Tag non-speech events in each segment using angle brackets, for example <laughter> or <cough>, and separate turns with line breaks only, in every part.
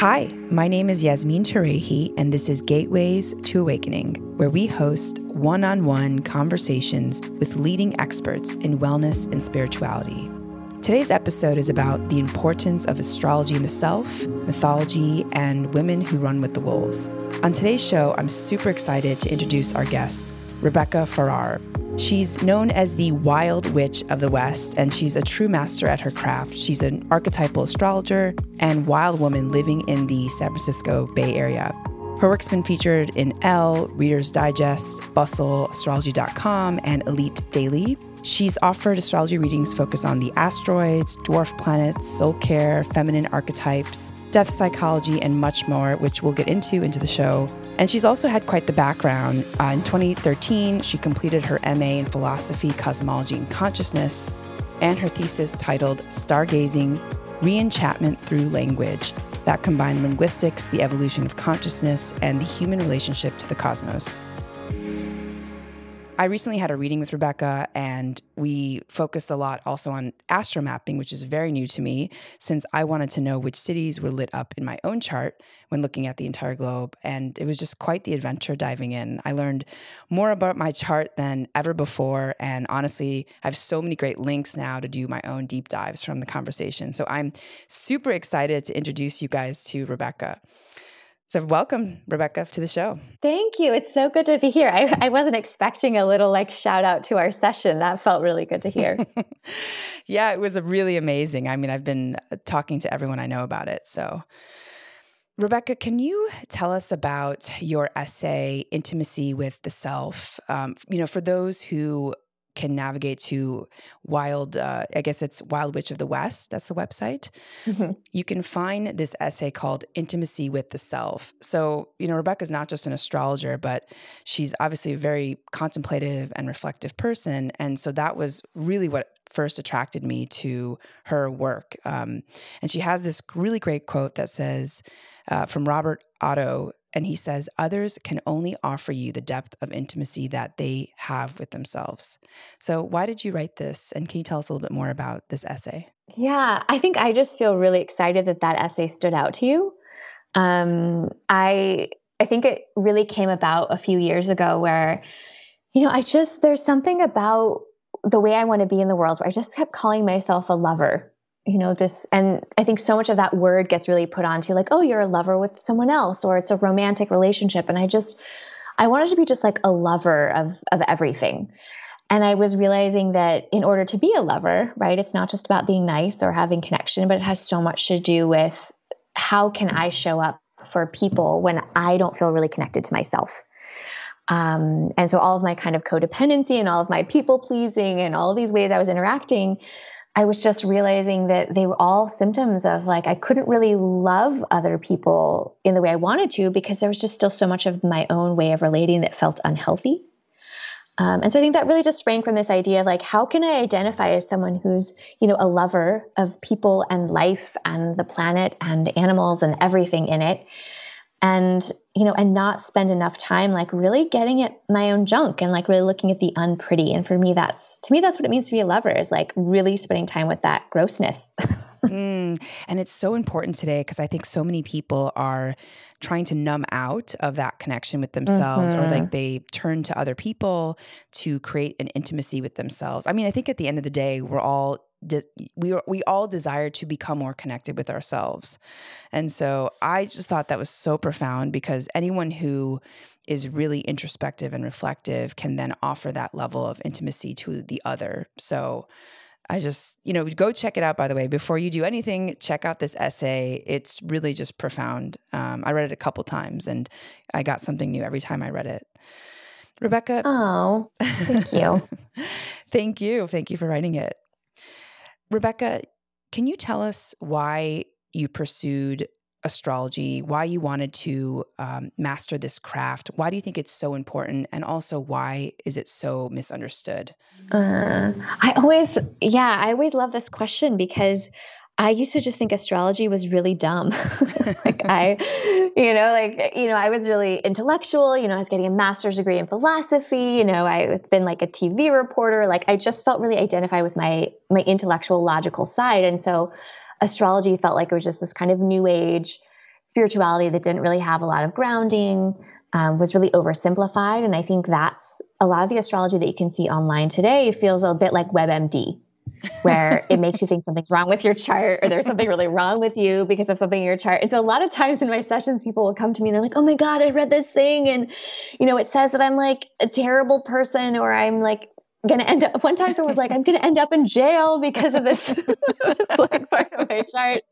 Hi, my name is Yasmin Tarehi, and this is Gateways to Awakening, where we host one on one conversations with leading experts in wellness and spirituality. Today's episode is about the importance of astrology in the self, mythology, and women who run with the wolves. On today's show, I'm super excited to introduce our guests, Rebecca Farrar. She's known as the Wild Witch of the West, and she's a true master at her craft. She's an archetypal astrologer and wild woman living in the San Francisco Bay Area. Her work's been featured in Elle, Reader's Digest, Bustle, Astrology.com, and Elite Daily. She's offered astrology readings focused on the asteroids, dwarf planets, soul care, feminine archetypes, death psychology, and much more, which we'll get into into the show. And she's also had quite the background. Uh, in 2013, she completed her MA in philosophy, cosmology, and consciousness, and her thesis titled Stargazing Reenchantment Through Language that combined linguistics, the evolution of consciousness, and the human relationship to the cosmos. I recently had a reading with Rebecca, and we focused a lot also on astromapping, which is very new to me since I wanted to know which cities were lit up in my own chart when looking at the entire globe. And it was just quite the adventure diving in. I learned more about my chart than ever before. And honestly, I have so many great links now to do my own deep dives from the conversation. So I'm super excited to introduce you guys to Rebecca. So, welcome, Rebecca, to the show.
Thank you. It's so good to be here. I, I wasn't expecting a little like shout out to our session. That felt really good to hear. <laughs>
yeah, it was really amazing. I mean, I've been uh, talking to everyone I know about it. So, Rebecca, can you tell us about your essay, Intimacy with the Self? Um, you know, for those who can navigate to wild uh, i guess it's wild witch of the west that's the website mm-hmm. you can find this essay called intimacy with the self so you know rebecca's not just an astrologer but she's obviously a very contemplative and reflective person and so that was really what first attracted me to her work um, and she has this really great quote that says uh, from robert otto and he says, others can only offer you the depth of intimacy that they have with themselves. So, why did you write this? And can you tell us a little bit more about this essay?
Yeah, I think I just feel really excited that that essay stood out to you. Um, I I think it really came about a few years ago where, you know, I just there's something about the way I want to be in the world where I just kept calling myself a lover you know this and i think so much of that word gets really put onto like oh you're a lover with someone else or it's a romantic relationship. And i just i wanted to be just like a lover of of everything. And i was realizing that in order to be a lover right it's not just about being nice or having connection but it has so much to do with how can i show up for people when i don't feel really connected to myself. Um, and so all of my kind of codependency and all of my people pleasing and all of these ways i was interacting I was just realizing that they were all symptoms of like I couldn't really love other people in the way I wanted to because there was just still so much of my own way of relating that felt unhealthy. Um, and so I think that really just sprang from this idea of like, how can I identify as someone who's, you know, a lover of people and life and the planet and animals and everything in it, and you know and not spend enough time like really getting at my own junk and like really looking at the unpretty and for me that's to me that's what it means to be a lover is like really spending time with that grossness <laughs>
mm, and it's so important today because i think so many people are trying to numb out of that connection with themselves mm-hmm. or like mm-hmm. they turn to other people to create an intimacy with themselves i mean i think at the end of the day we're all de- we we all desire to become more connected with ourselves. And so I just thought that was so profound because anyone who is really introspective and reflective can then offer that level of intimacy to the other. So I just, you know, go check it out, by the way. Before you do anything, check out this essay. It's really just profound. Um, I read it a couple times and I got something new every time I read it. Rebecca.
Oh, thank you. <laughs>
thank you. Thank you for writing it. Rebecca, can you tell us why you pursued astrology, why you wanted to um, master this craft? Why do you think it's so important? And also, why is it so misunderstood?
Uh, I always, yeah, I always love this question because I used to just think astrology was really dumb. <laughs> like I, <laughs> you know, like you know, I was really intellectual. You know, I was getting a master's degree in philosophy. You know, I've been like a TV reporter. Like I just felt really identified with my my intellectual, logical side, and so astrology felt like it was just this kind of new age spirituality that didn't really have a lot of grounding, um, was really oversimplified. And I think that's a lot of the astrology that you can see online today feels a bit like WebMD, where it makes you think something's wrong with your chart or there's something really wrong with you because of something in your chart. And so a lot of times in my sessions, people will come to me and they're like, oh my God, I read this thing. And, you know, it says that I'm like a terrible person or I'm like gonna end up one time someone was like i'm gonna end up in jail because of this, <laughs> this like part of my chart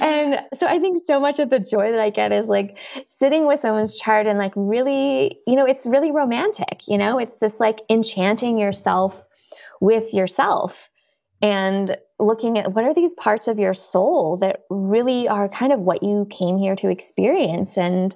and so i think so much of the joy that i get is like sitting with someone's chart and like really you know it's really romantic you know it's this like enchanting yourself with yourself and looking at what are these parts of your soul that really are kind of what you came here to experience and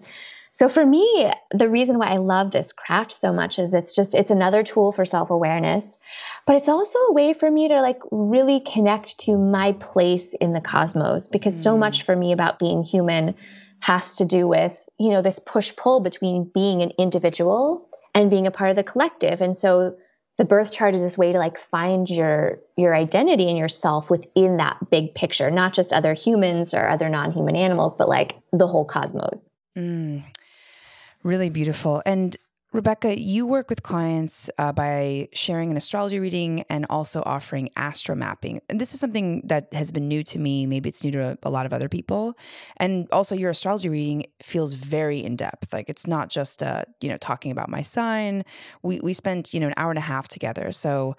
so for me, the reason why I love this craft so much is it's just it's another tool for self-awareness, but it's also a way for me to like really connect to my place in the cosmos because mm. so much for me about being human has to do with, you know, this push-pull between being an individual and being a part of the collective. And so the birth chart is this way to like find your your identity and yourself within that big picture, not just other humans or other non-human animals, but like the whole cosmos. Mm.
Really beautiful. And Rebecca, you work with clients uh, by sharing an astrology reading and also offering astro mapping. And this is something that has been new to me. Maybe it's new to a lot of other people. And also, your astrology reading feels very in depth. Like it's not just uh, you know talking about my sign. We we spent you know an hour and a half together. So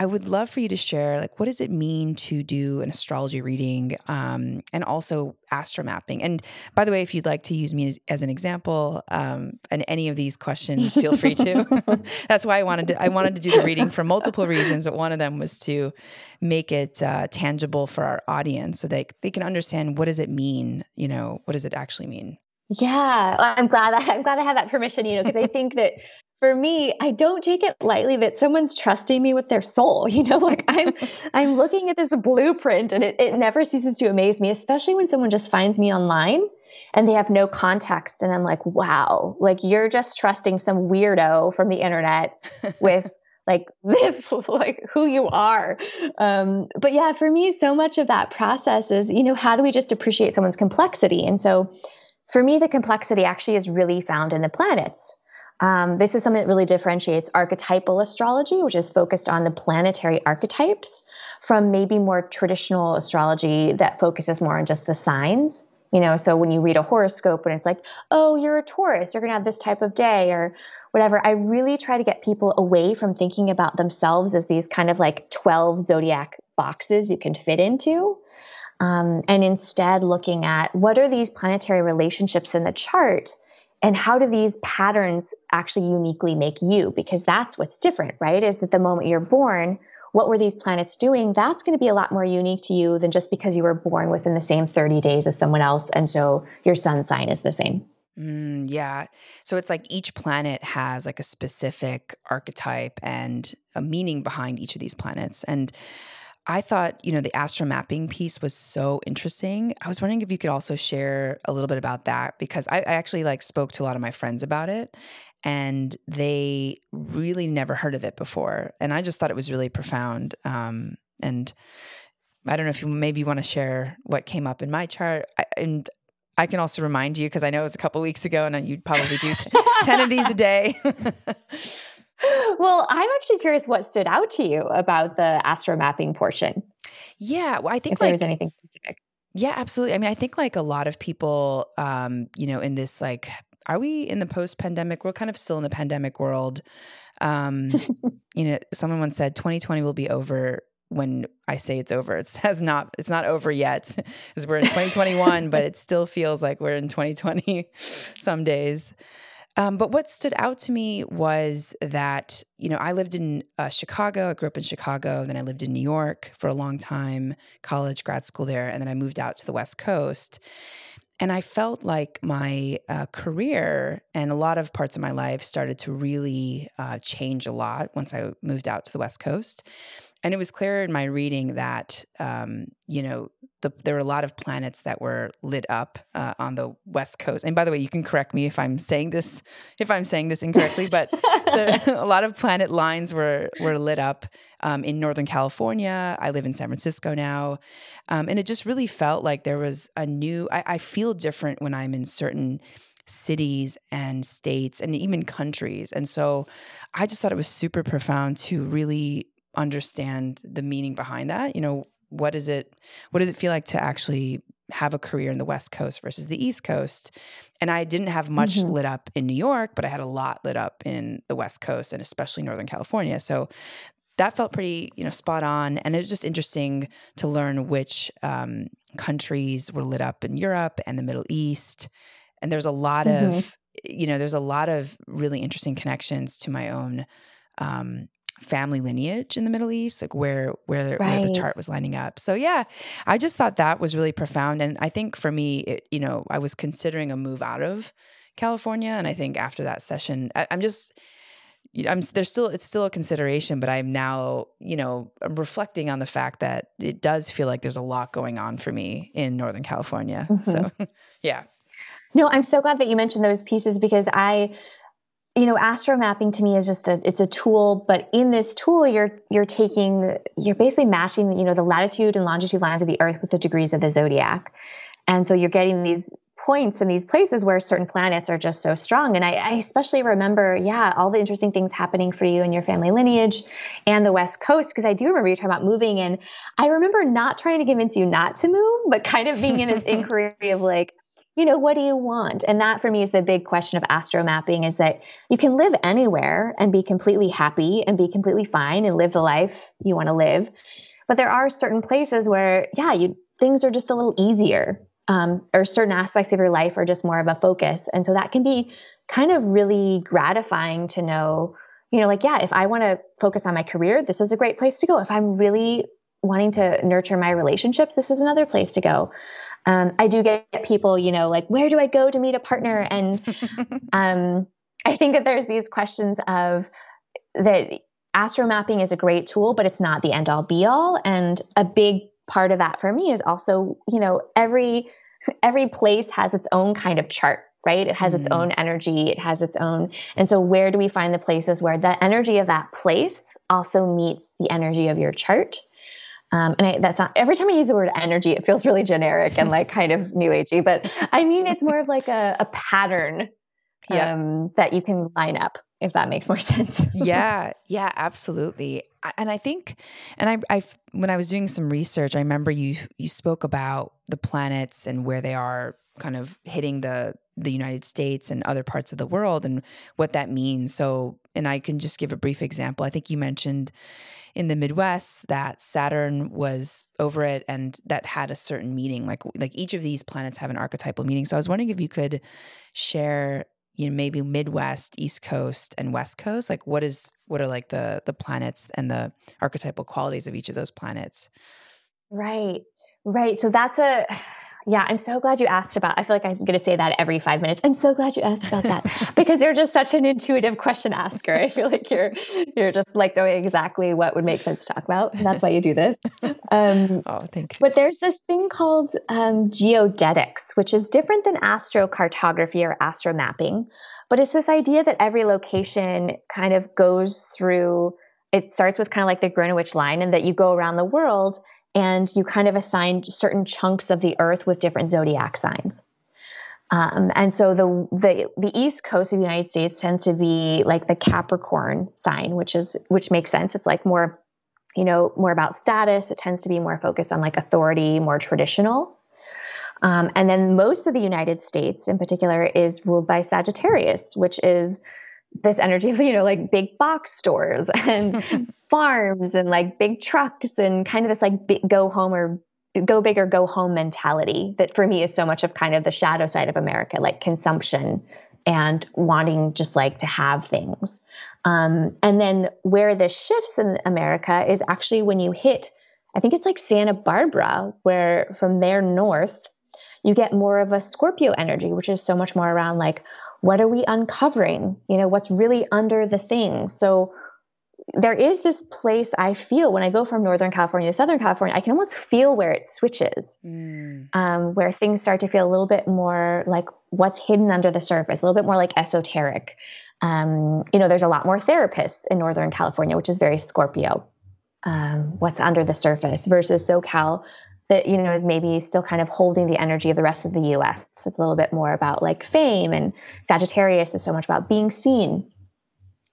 I would love for you to share, like, what does it mean to do an astrology reading um, and also astro mapping? And by the way, if you'd like to use me as, as an example um, and any of these questions, feel free to. <laughs> That's why I wanted to. I wanted to do the reading for multiple reasons, but one of them was to make it uh, tangible for our audience so they they can understand what does it mean. You know, what does it actually mean?
Yeah, <laughs> I'm glad. I, I'm glad I have that permission. You know, because I think that for me, I don't take it lightly that someone's trusting me with their soul. <laughs> You know, like I'm I'm looking at this blueprint and it, it never ceases to amaze me, especially when someone just finds me online and they have no context. And I'm like, wow, like you're just trusting some weirdo from the internet <laughs> with like <laughs> this, like who you are. Um, but yeah, for me, so much of that process is, you know, how do we just appreciate someone's complexity? And so for me, the complexity actually is really found in the planets. Um, this is something that really differentiates archetypal astrology, which is focused on the planetary archetypes, from maybe more traditional astrology that focuses more on just the signs. You know, so when you read a horoscope and it's like, oh, you're a Taurus, you're going to have this type of day or whatever, I really try to get people away from thinking about themselves as these kind of like 12 zodiac boxes you can fit into. Um, and instead looking at what are these planetary relationships in the chart and how do these patterns actually uniquely make you because that's what's different right is that the moment you're born what were these planets doing? That's going to be a lot more unique to you than just because you were born within the same 30 days as someone else and so your sun sign is the same.
Mm, yeah. So it's like each planet has like a specific archetype and a meaning behind each of these planets and I thought, you know, the astro mapping piece was so interesting. I was wondering if you could also share a little bit about that because I, I actually like spoke to a lot of my friends about it and they really never heard of it before. And I just thought it was really profound. Um, and I don't know if you maybe want to share what came up in my chart. I, and I can also remind you because I know it was a couple weeks ago and you'd probably do 10 of these a day. <laughs>
well, I'm actually curious what stood out to you about the astro mapping portion.
Yeah, well, I think
if like, there was anything specific.
Yeah, absolutely. I mean, I think like a lot of people, um, you know, in this like, are we in the post-pandemic? We're kind of still in the pandemic world. Um, <laughs> you know, someone once said 2020 will be over when I say it's over. It has <laughs> not. It's not over yet, because we're in 2021, but it still feels like we're in 2020 <laughs> some days. Um, but what stood out to me was that, you know, I lived in uh, Chicago. I grew up in Chicago. Then I lived in New York for a long time, college, grad school there. And then I moved out to the West Coast. And I felt like my uh, career and a lot of parts of my life started to really uh, change a lot once I moved out to the West Coast. And it was clear in my reading that um, you know the, there were a lot of planets that were lit up uh, on the west coast. And by the way, you can correct me if I'm saying this if I'm saying this incorrectly, but <laughs> there, <laughs> a lot of planet lines were were lit up um, in Northern California. I live in San Francisco now, um, and it just really felt like there was a new. I, I feel different when I'm in certain cities and states and even countries. And so I just thought it was super profound to really understand the meaning behind that. You know, what is it what does it feel like to actually have a career in the west coast versus the east coast and i didn't have much mm-hmm. lit up in new york but i had a lot lit up in the west coast and especially northern california so that felt pretty you know spot on and it was just interesting to learn which um, countries were lit up in europe and the middle east and there's a lot mm-hmm. of you know there's a lot of really interesting connections to my own um, family lineage in the Middle East, like where where, right. where the chart was lining up. So yeah, I just thought that was really profound, and I think for me, it, you know, I was considering a move out of California, and I think after that session, I, I'm just. I'm there's still it's still a consideration, but I'm now you know I'm reflecting on the fact that it does feel like there's a lot going on for me in Northern California. Mm-hmm. So <laughs> yeah.
No, I'm so glad that you mentioned those pieces because I you know astro mapping to me is just a it's a tool but in this tool you're you're taking you're basically matching you know the latitude and longitude lines of the earth with the degrees of the zodiac. And so you're getting these points and these places where certain planets are just so strong. And I, I especially remember yeah all the interesting things happening for you and your family lineage and the west coast because i do remember you talking about moving and i remember not trying to convince you not to move but kind of being in this <laughs> inquiry of like you know, what do you want? And that for me is the big question of astro mapping is that you can live anywhere and be completely happy and be completely fine and live the life you want to live. But there are certain places where, yeah, you things are just a little easier. Um, or certain aspects of your life are just more of a focus. And so that can be kind of really gratifying to know, you know, like, yeah, if I want to focus on my career, this is a great place to go. If I'm really wanting to nurture my relationships, this is another place to go. Um, I do get people, you know, like, where do I go to meet a partner? And <laughs> um, I think that there's these questions of that astro mapping is a great tool, but it's not the end all be all. And a big part of that for me is also, you know, every every place has its own kind of chart right? It has mm its own energy, it has its own. And so, where do we find the places where the energy of that place also meets the energy of your chart? Um, and I, that's not every time I use the word energy, it feels really generic and like kind of new agey. But I mean, it's more of like a, a pattern <laughs> um, that you can line up, if that makes more <laughs> sense.
yeah, yeah, absolutely. And I think, and I, I, when I was doing some research, I remember you you spoke about the planets and where they are kind of hitting the the United States and other parts of the world and what that means. So, and I can just give a brief example. I think you mentioned in the Midwest that Saturn was over it and that had a certain meaning. Like like each of these planets have an archetypal meaning. So I was wondering if you could share, you know, maybe Midwest, East Coast, and West Coast. Like what is what are like the the planets and the archetypal qualities of each of those planets?
Right. Right. So that's a yeah, I'm so glad you asked about. I feel like I'm going to say that every five minutes. I'm so glad you asked about that <laughs> because you're just such an intuitive question asker. I feel like you're you're just like knowing exactly what would make sense to talk about. And that's why you do this. <laughs>
Um, oh, thanks.
But there's this thing called um, geodetics, which is different than astrocartography or astro mapping. But it's this idea that every location kind of goes through. It starts with kind of like the Greenwich line, and that you go around the world and you kind of assign certain chunks of the earth with different zodiac signs. Um, and so the, the the east coast of the United States tends to be like the Capricorn sign, which is which makes sense. It's like more, you know, more about status. It tends to be more focused on like authority, more traditional. Um, and then most of the United States, in particular, is ruled by Sagittarius, which is this energy of you know like big box stores <laughs> and <laughs> farms and like big trucks and kind of this like big, go home or go big or go home mentality that for me is so much of kind of the shadow side of America, like consumption and wanting just like to have things. Um, and then where this shifts in America is actually when you hit, I think it's like Santa Barbara, where from there north, you get more of a Scorpio energy, which is so much more around like, what are we uncovering? You know, what's really under the thing? So there is this place I feel when I go from Northern California to Southern California, I can almost feel where it switches, mm. um, where things start to feel a little bit more like what's hidden under the surface, a little bit more like esoteric. Um, you know, there's a lot more therapists in Northern California, which is very Scorpio. Um, what's under the surface versus SoCal, that you know is maybe still kind of holding the energy of the rest of the U.S. It's a little bit more about like fame, and Sagittarius is so much about being seen.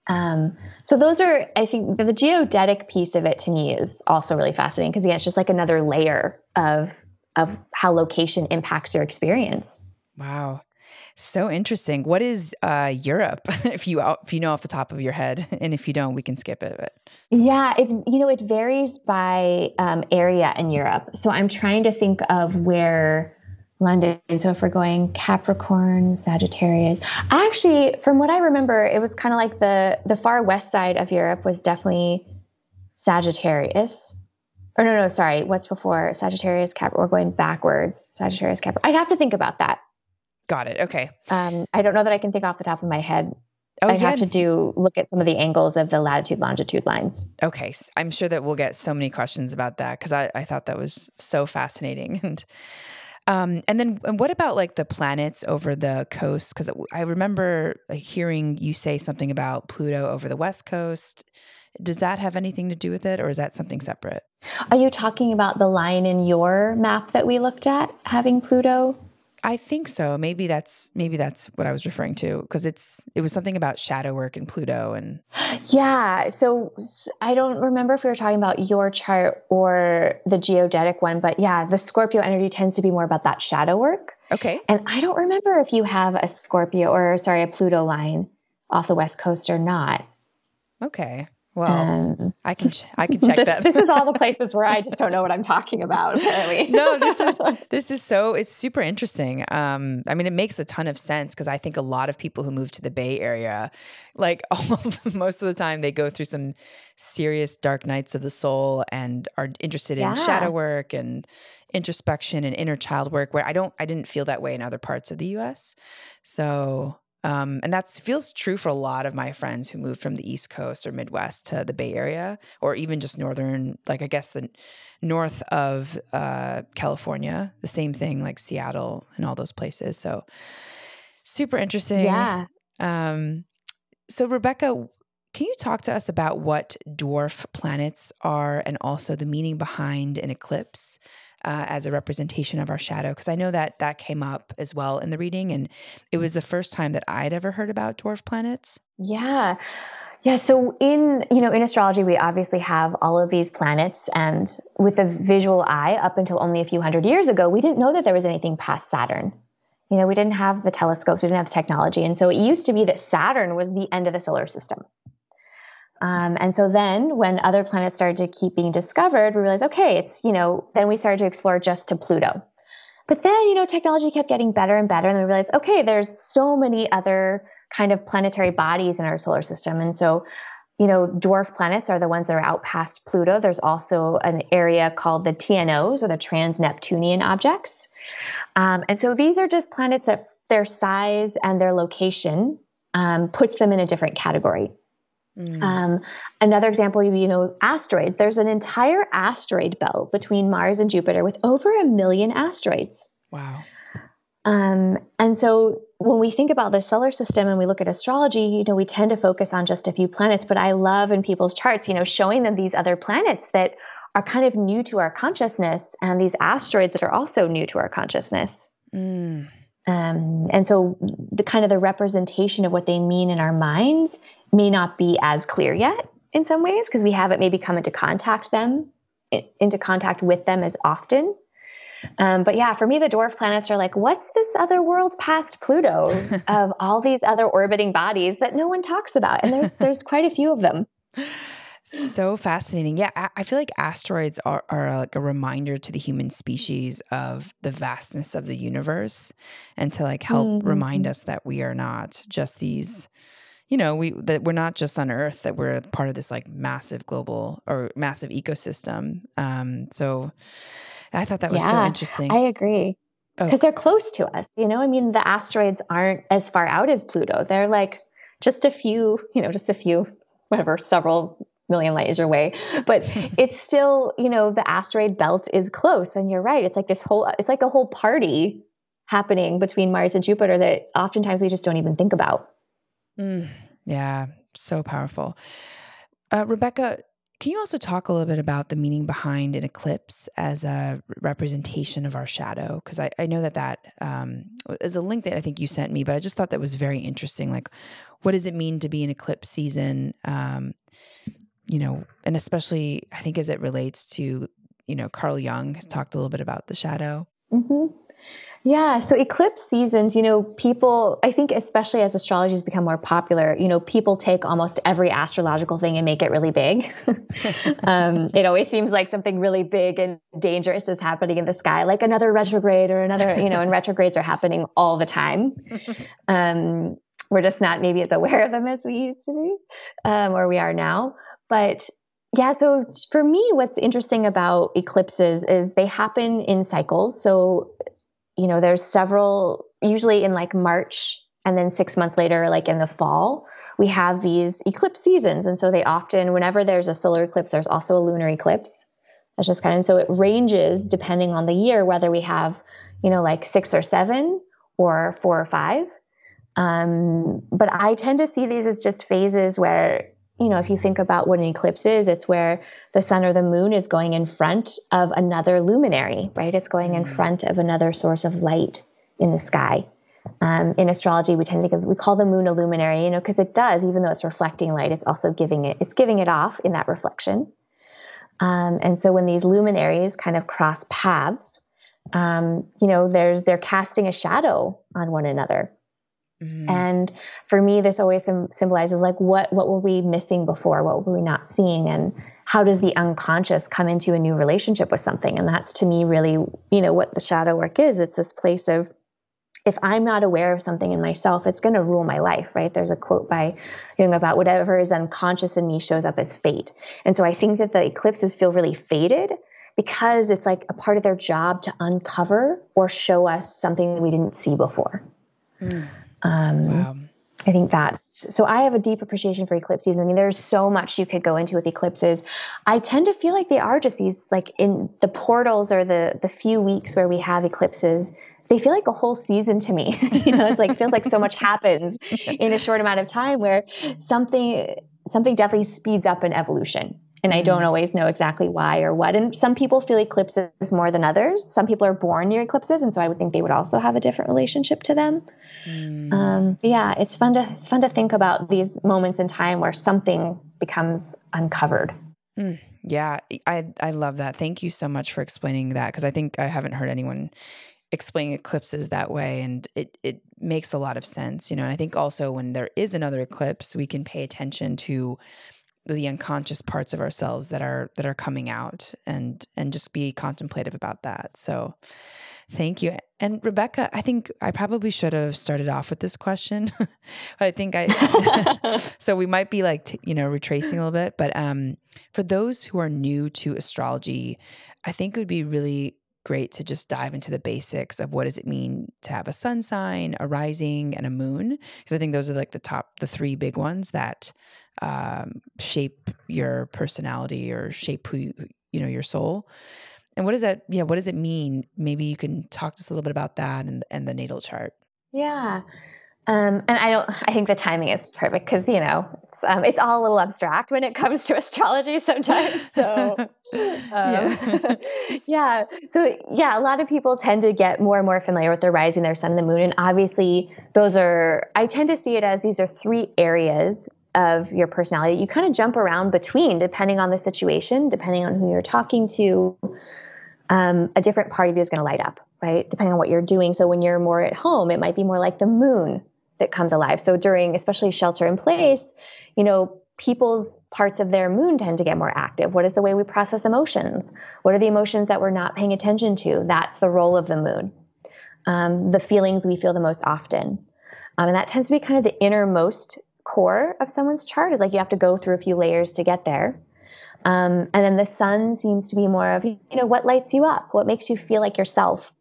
Um, so those are, I think, the, the geodetic piece of it to me is also really fascinating because again, it's just like another layer of of how location impacts your experience.
Wow. So interesting. What is uh, Europe? <laughs> if you if you know off the top of your head, <laughs> and if you don't, we can skip it. But.
Yeah, it you know it varies by um, area in Europe. So I'm trying to think of where London. So if we're going Capricorn, Sagittarius, I actually, from what I remember, it was kind of like the the far west side of Europe was definitely Sagittarius. Or no, no, sorry. What's before Sagittarius, Cap? We're going backwards. Sagittarius, Capricorn. I'd have to think about that.
Got it. Okay.
Um, I don't know that I can think off the top of my head. Oh, I'd yeah. have to do look at some of the angles of the latitude longitude lines.
Okay, I'm sure that we'll get so many questions about that because I, I thought that was so fascinating <laughs> and um, and then and what about like the planets over the coast? Because I remember hearing you say something about Pluto over the west coast. Does that have anything to do with it, or is that something separate?
Are you talking about the line in your map that we looked at having Pluto?
I think so. Maybe that's maybe that's what I was referring to because it's it was something about shadow work and Pluto and <gasps>
yeah. So I don't remember if we were talking about your chart or the geodetic one, but yeah, the Scorpio energy tends to be more about that shadow work.
Okay.
And I don't remember if you have a Scorpio or sorry a Pluto line off the west coast or not.
Okay. Well, um, I can I can <laughs> check
this,
that.
this is all the <laughs> places where I just don't know what I'm talking about. Apparently, <laughs>
no. This is this is so it's super interesting. Um, I mean, it makes a ton of sense because I think a lot of people who move to the Bay Area, like all most of the time, they go through some serious dark nights of the soul and are interested yeah. in shadow work and introspection and inner child work. Where I don't, I didn't feel that way in other parts of the U.S. So um, and that feels true for a lot of my friends who moved from the East Coast or Midwest to the Bay Area, or even just northern, like I guess the north of uh, California. The same thing, like Seattle and all those places. So super interesting.
Yeah.
Um, so Rebecca, can you talk to us about what dwarf planets are and also the meaning behind an eclipse? Uh, as a representation of our shadow because I know that that came up as well in the reading, and it was the first time that I'd ever heard about dwarf planets.
Yeah. Yeah, so in you know in astrology we obviously have all of these planets and with a visual eye up until only a few hundred years ago we didn't know that there was anything past Saturn. You know, we didn't have the telescopes, we didn't have technology and so it used to be that Saturn was the end of the solar system. Um, and so then when other planets started to keep being discovered, we realized, okay, it's, you know, then we started to explore just to Pluto. But then, you know, technology kept getting better and better. And we realized, okay, there's so many other kind of planetary bodies in our solar system. And so, you know, dwarf planets are the ones that are out past Pluto. There's also an area called the TNOs or the trans Neptunian objects. Um, and so these are just planets that their size and their location um, puts them in a different category. Mm. Um, another example, you know, asteroids. There's an entire asteroid belt between Mars and Jupiter with over a million asteroids.
Wow.
Um, and so when we think about the solar system and we look at astrology, you know, we tend to focus on just a few planets. But I love in people's charts, you know, showing them these other planets that are kind of new to our consciousness and these asteroids that are also new to our consciousness. Mm. Um, and so the kind of the representation of what they mean in our minds may not be as clear yet in some ways because we haven't maybe come into contact them into contact with them as often. Um, but yeah, for me, the dwarf planets are like, what's this other world past Pluto <laughs> of all these other orbiting bodies that no one talks about? And there's there's quite a few of them. <laughs>
So fascinating. Yeah, I, I feel like asteroids are, are like a reminder to the human species of the vastness of the universe and to like help mm-hmm. remind us that we are not just these you know we that we're not just on earth that we're part of this like massive global or massive ecosystem um so i thought that was yeah, so interesting
i agree because oh. they're close to us you know i mean the asteroids aren't as far out as pluto they're like just a few you know just a few whatever several million light years away, but <laughs> it's still, you know, the asteroid belt is close. And you're right. It's like this whole, it's like a whole party happening between Mars and Jupiter that oftentimes we just don't even think about.
Mm, yeah, so powerful. Uh, Rebecca, can you also talk a little bit about the meaning behind an eclipse as a representation of our shadow? Because I, I know that that um, is a link that I think you sent me, but I just thought that was very interesting. Like, what does it mean to be an eclipse season? Um, you know, and especially I think as it relates to, you know, Carl Jung has talked a little bit about the shadow.
Mm-hmm. Yeah, so eclipse seasons, you know, people, I think, especially as astrology has become more popular, you know, people take almost every astrological thing and make it really big. <laughs> um, it always seems like something really big and dangerous is happening in the sky, like another retrograde or another, you know, and <laughs> retrogrades are happening all the time. Um, we're just not maybe as aware of them as we used to be, um, or we are now. But yeah, so for me, what's interesting about eclipses is they happen in cycles. So you know, there's several, usually in like March and then six months later, like in the fall, we have these eclipse seasons. And so they often, whenever there's a solar eclipse, there's also a lunar eclipse. That's just kind of, so it ranges depending on the year, whether we have, you know, like six or seven or four or five. Um, but I tend to see these as just phases where you know, if you think about what an eclipse is, it's where the sun or the moon is going in front of another luminary, right? It's going in mm. front of another source of light in the sky. Um, in astrology, we tend to think of, we call the moon a luminary, you know, because it does, even though it's reflecting light, it's also giving it, it's giving it off in that reflection. Um, and so when these luminaries kind of cross paths, um, you know, there's they're casting a shadow on one another. Mm-hmm. And for me, this always symbolizes like what what were we missing before? What were we not seeing? And how does the unconscious come into a new relationship with something? And that's to me really, you know, what the shadow work is. It's this place of if I'm not aware of something in myself, it's going to rule my life, right? There's a quote by Jung about whatever is unconscious in me shows up as fate. And so I think that the eclipses feel really fated because it's like a part of their job to uncover or show us something that we didn't see before. Mm. Um, wow. I think that's so. I have a deep appreciation for eclipses. I mean, there's so much you could go into with eclipses. I tend to feel like they are just these, like in the portals or the the few weeks where we have eclipses. They feel like a whole season to me. <laughs> you know, it's like feels like so much happens in a short amount of time. Where something something definitely speeds up an evolution and I don't mm. always know exactly why or what. And some people feel eclipses more than others. Some people are born near eclipses, and so I would think they would also have a different relationship to them. Mm. Um, yeah, it's fun to it's fun to think about these moments in time where something becomes uncovered.
Mm. Yeah, I I love that. Thank you so much for explaining that because I think I haven't heard anyone explain eclipses that way and it it makes a lot of sense, you know. And I think also when there is another eclipse, we can pay attention to the unconscious parts of ourselves that are that are coming out and and just be contemplative about that so thank you and rebecca i think i probably should have started off with this question <laughs> i think i <laughs> <laughs> so we might be like t- you know retracing a little bit but um for those who are new to astrology i think it would be really great to just dive into the basics of what does it mean to have a sun sign, a rising, and a moon. Because I think those are like the top, the three big ones that um, shape your personality or shape who you, you know your soul. And what does that? Yeah, what does it mean? Maybe you can talk to us a little bit about that and and the natal chart.
Yeah. Um, and I don't. I think the timing is perfect because you know it's, um, it's all a little abstract when it comes to <laughs> astrology sometimes. <laughs> So, um, yeah. <laughs> yeah. So yeah, a lot of people tend to get more and more familiar with their rising, their sun, and the moon, and obviously those are. I tend to see it as these are three areas of your personality. You kind of jump around between depending on the situation, depending on who you're talking to. Um, a different part of you is going to light up, right? Depending on what you're doing. So when you're more at home, it might be more like the moon that comes alive. So during especially shelter in place, you know, people's parts of their moon tend to get more active. What is the way we process emotions? What are the emotions that we're not paying attention to? That's the role of the moon. Um, the feelings we feel the most often. Um, and that tends to be kind of the innermost core of someone's chart is like you have to go through a few layers to get there. Um, and then the sun seems to be more of, you know, what lights you up? What makes you feel like yourself?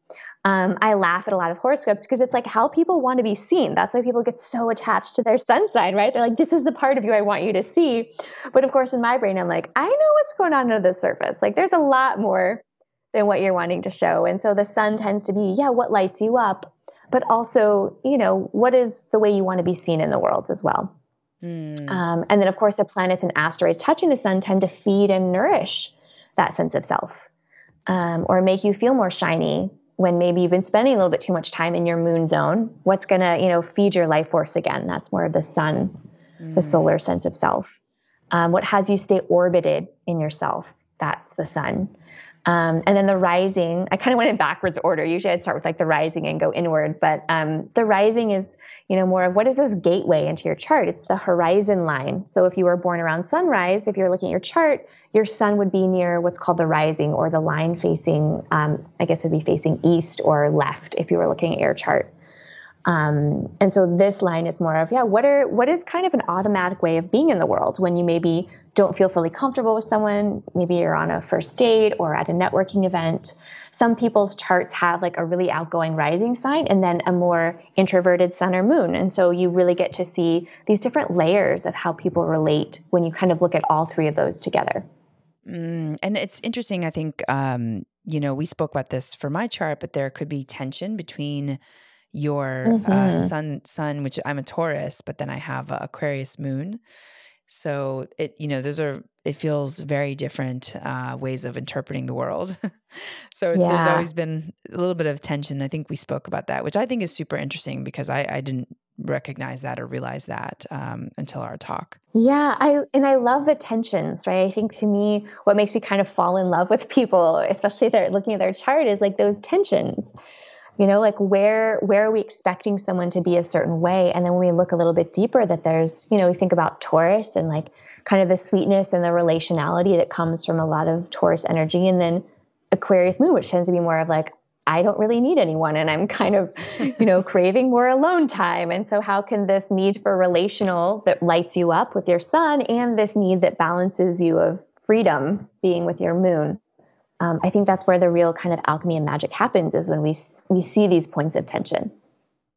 um, I laugh at a lot of horoscopes because it's like how people want to be seen. That's why people get so attached to their sun sign, right? They're like, this is the part of you I want you to see. But of course, in my brain, I'm like, I know what's going on under the surface. Like, there's a lot more than what you're wanting to show. And so the sun tends to be, yeah, what lights you up, but also, you know, what is the way you want to be seen in the world as well. Mm. Um, and then, of course, the planets and asteroids touching the sun tend to feed and nourish that sense of self um, or make you feel more shiny when maybe you've been spending a little bit too much time in your moon zone. What's going to you know feed your life force again? That's more of the sun mm. the solar sense of self. Um, what has you stay orbited in yourself? That's the sun um, and then the rising, I kind of went in backwards order. Usually I'd start with like the rising and go inward, but um, the rising is, you know, more of what is this gateway into your chart? It's the horizon line. So if you were born around sunrise, if you're looking at your chart, your sun would be near what's called the rising or the line facing, um, I guess it'd be facing east or left if you were looking at your chart. Um, and so this line is more of, yeah, what are what is kind of an automatic way of being in the world when you maybe don't feel fully comfortable with someone, maybe you're on a first date or at a networking event. Some people's charts have like a really outgoing rising sign and then a more introverted sun or moon. And so you really get to see these different layers of how people relate when you kind of look at all three of those together.
Mm, and it's interesting, I think, um, you know, we spoke about this for my chart, but there could be tension between your uh, mm-hmm. uh, sun sun which i'm a taurus but then i have aquarius moon. So it you know those are it feels very different uh, ways of interpreting the world. <laughs> So yeah. there's always been a little bit of tension. I think we spoke about that which i think is super interesting because i, I didn't recognize that or realize that um, until our talk.
Yeah i and i love the tensions right? I think to me what makes me kind of fall in love with people especially if they're looking at their chart is like those tensions you know like where where are we expecting someone to be a certain way? And then when we look a little bit deeper that there's you know we think about taurus and like kind of the sweetness and the relationality that comes from a lot of taurus energy. And then aquarius moon which tends to be more of like i don't really need anyone and i'm kind of you know <laughs> craving more alone time. And so how can this need for relational that lights you up with your sun and this need that balances you of freedom being with your moon um, I think that's where the real kind of alchemy and magic happens is when we we see these points of tension.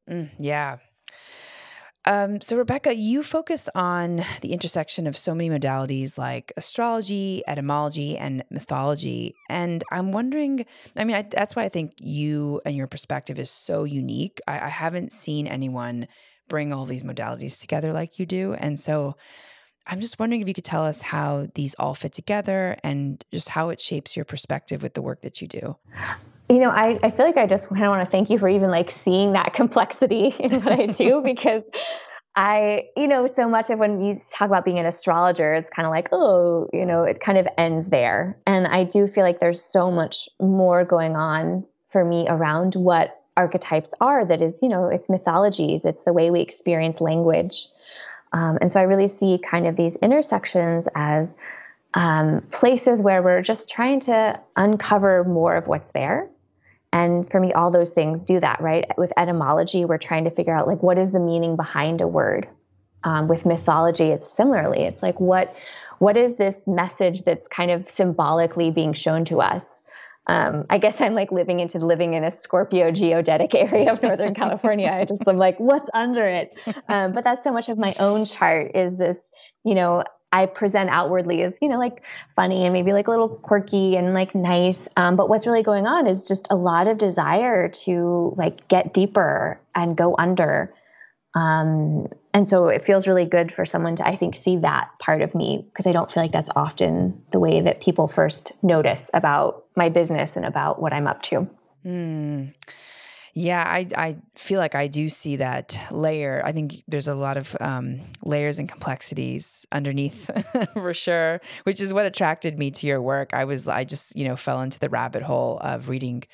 Mm, yeah. Um, so, Rebecca, you focus on the intersection of so many modalities like astrology, etymology, and mythology. And I'm wondering, I mean, I, that's why I think you and your perspective is so unique. I, I haven't seen anyone bring all these modalities together like you do. And so, I'm just wondering if you could tell us how these all fit together and just how it shapes your perspective with the work that you do.
You know, I, I feel like I just kind of want to thank you for even like seeing that <laughs> complexity in what I do <laughs> because I, you know, so much of when you talk about being an astrologer, it's kind of like, oh, you know, it kind of ends there. And I do feel like there's so much more going on for me around what archetypes are that is, you know, it's mythologies, it's the way we experience language. Um, and so I really see kind of these intersections as um, places where we're just trying to uncover more of what's there. And for me, all those things do that, right? With etymology, we're trying to figure out like what is the meaning behind a word. Um, with mythology, it's similarly. It's like what what is this message that's kind of symbolically being shown to us? Um, I guess I'm like living into living in a Scorpio geodetic area of Northern California. I just am like, what's under it? Um, but that's so much of my own chart is this, you know, I present outwardly as, you know, like funny and maybe like a little quirky and like nice. Um, but what's really going on is just a lot of desire to like get deeper and go under. Um, and so it feels really good for someone to, I think, see that part of me because I don't feel like that's often the way that people first notice about my business and about what I'm up to.
Mm. Yeah, I I feel like I do see that layer. I think there's a lot of um, layers and complexities underneath, <laughs> for sure. Which is what attracted me to your work. I was I just you know fell into the rabbit hole of reading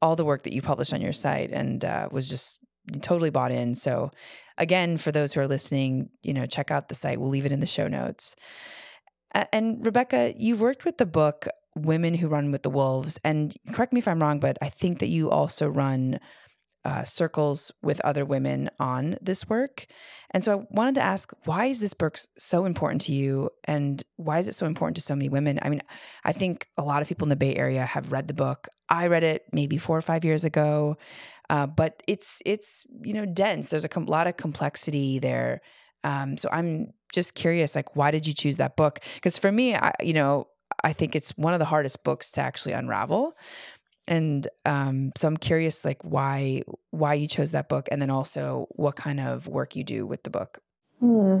all the work that you published on your site and uh, was just totally bought in. So again, for those who are listening, you know, check out the site. We'll leave it in the show notes. And Rebecca, you've worked with the book Women Who Run with the Wolves. And correct me if I'm wrong, but I think that you also run uh, circles with other women on this work. And so I wanted to ask why is this book so important to you and why is it so important to so many women? I mean, I think a lot of people in the Bay Area have read the book. I read it maybe 4 or 5 years ago. Uh, but it's it's you know dense. There's a com- lot of complexity there. Um, so I'm just curious like why did you choose that book? Cuz for me, I, you know, I think it's one of the hardest books to actually unravel and um, so i'm curious like why why you chose that book and then also what kind of work you do with the book
hmm.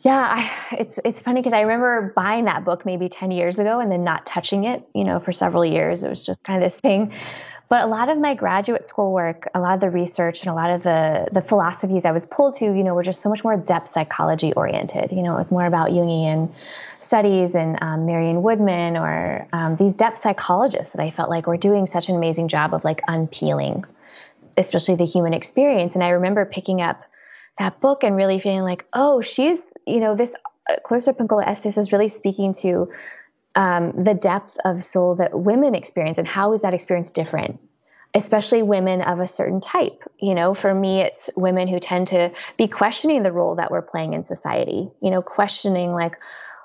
yeah I, it's it's funny because i remember buying that book maybe 10 years ago and then not touching it you know for several years it was just kind of this thing but a lot of my graduate school work, a lot of the research and a lot of the the philosophies I was pulled to, you know, were just so much more depth psychology oriented. You know, it was more about Jungian studies and um, Marion Woodman or um, these depth psychologists that I felt like were doing such an amazing job of like unpeeling, especially the human experience. And I remember picking up that book and really feeling like, oh, she's, you know, this uh, Clarissa Pinkola Estes is really speaking to um, the depth of soul that women experience and how is that experience different especially women of a certain type. You know for me it's women who tend to be questioning the role that we're playing in society you know questioning like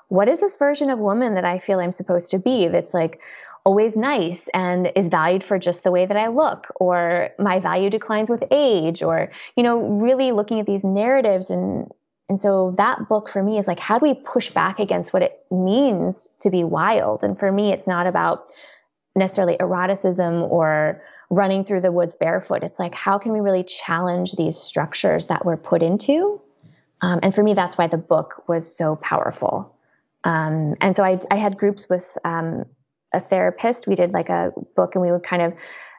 what is this version of woman that i feel i'm supposed to be that's like always nice and is valued for just the way that i look or my value declines with age or you know really looking at these narratives and and so that book for me is like, how do we push back against what it means to be wild? And for me, it's not about necessarily eroticism or running through the woods barefoot. It's like, how can we really challenge these structures that we're put into? Um, and for me, that's why the book was so powerful. Um, and so I, I, had groups with um, a therapist. We did like a book and we would kind of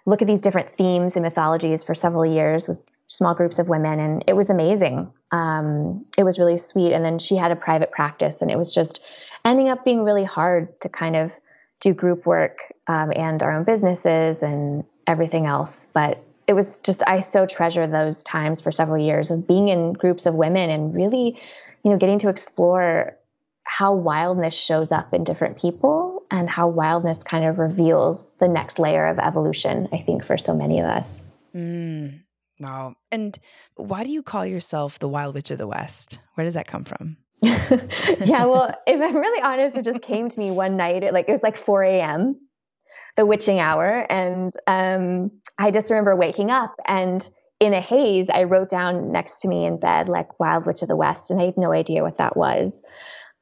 look at these different themes and mythologies for several years with small groups of women and it was amazing. Um, it was really sweet. And then she had a private practice and it was just ending up being really hard to kind of do group work um, and our own businesses and everything else. But it was just i so treasure those times for several years of being in groups of women and really you know getting to explore how wildness shows up in different people and how wildness kind of reveals the next layer of evolution i think for so many of us.
Mm. Wow. And why do you call yourself the Wild Witch of the West? Where does that come from? <laughs>
yeah, well, if I'm really honest, it just came to me one night. It, like it was like 4 a.m., the witching hour, and um, I just remember waking up and in a haze, I wrote down next to me in bed like Wild Witch of the West, and I had no idea what that was.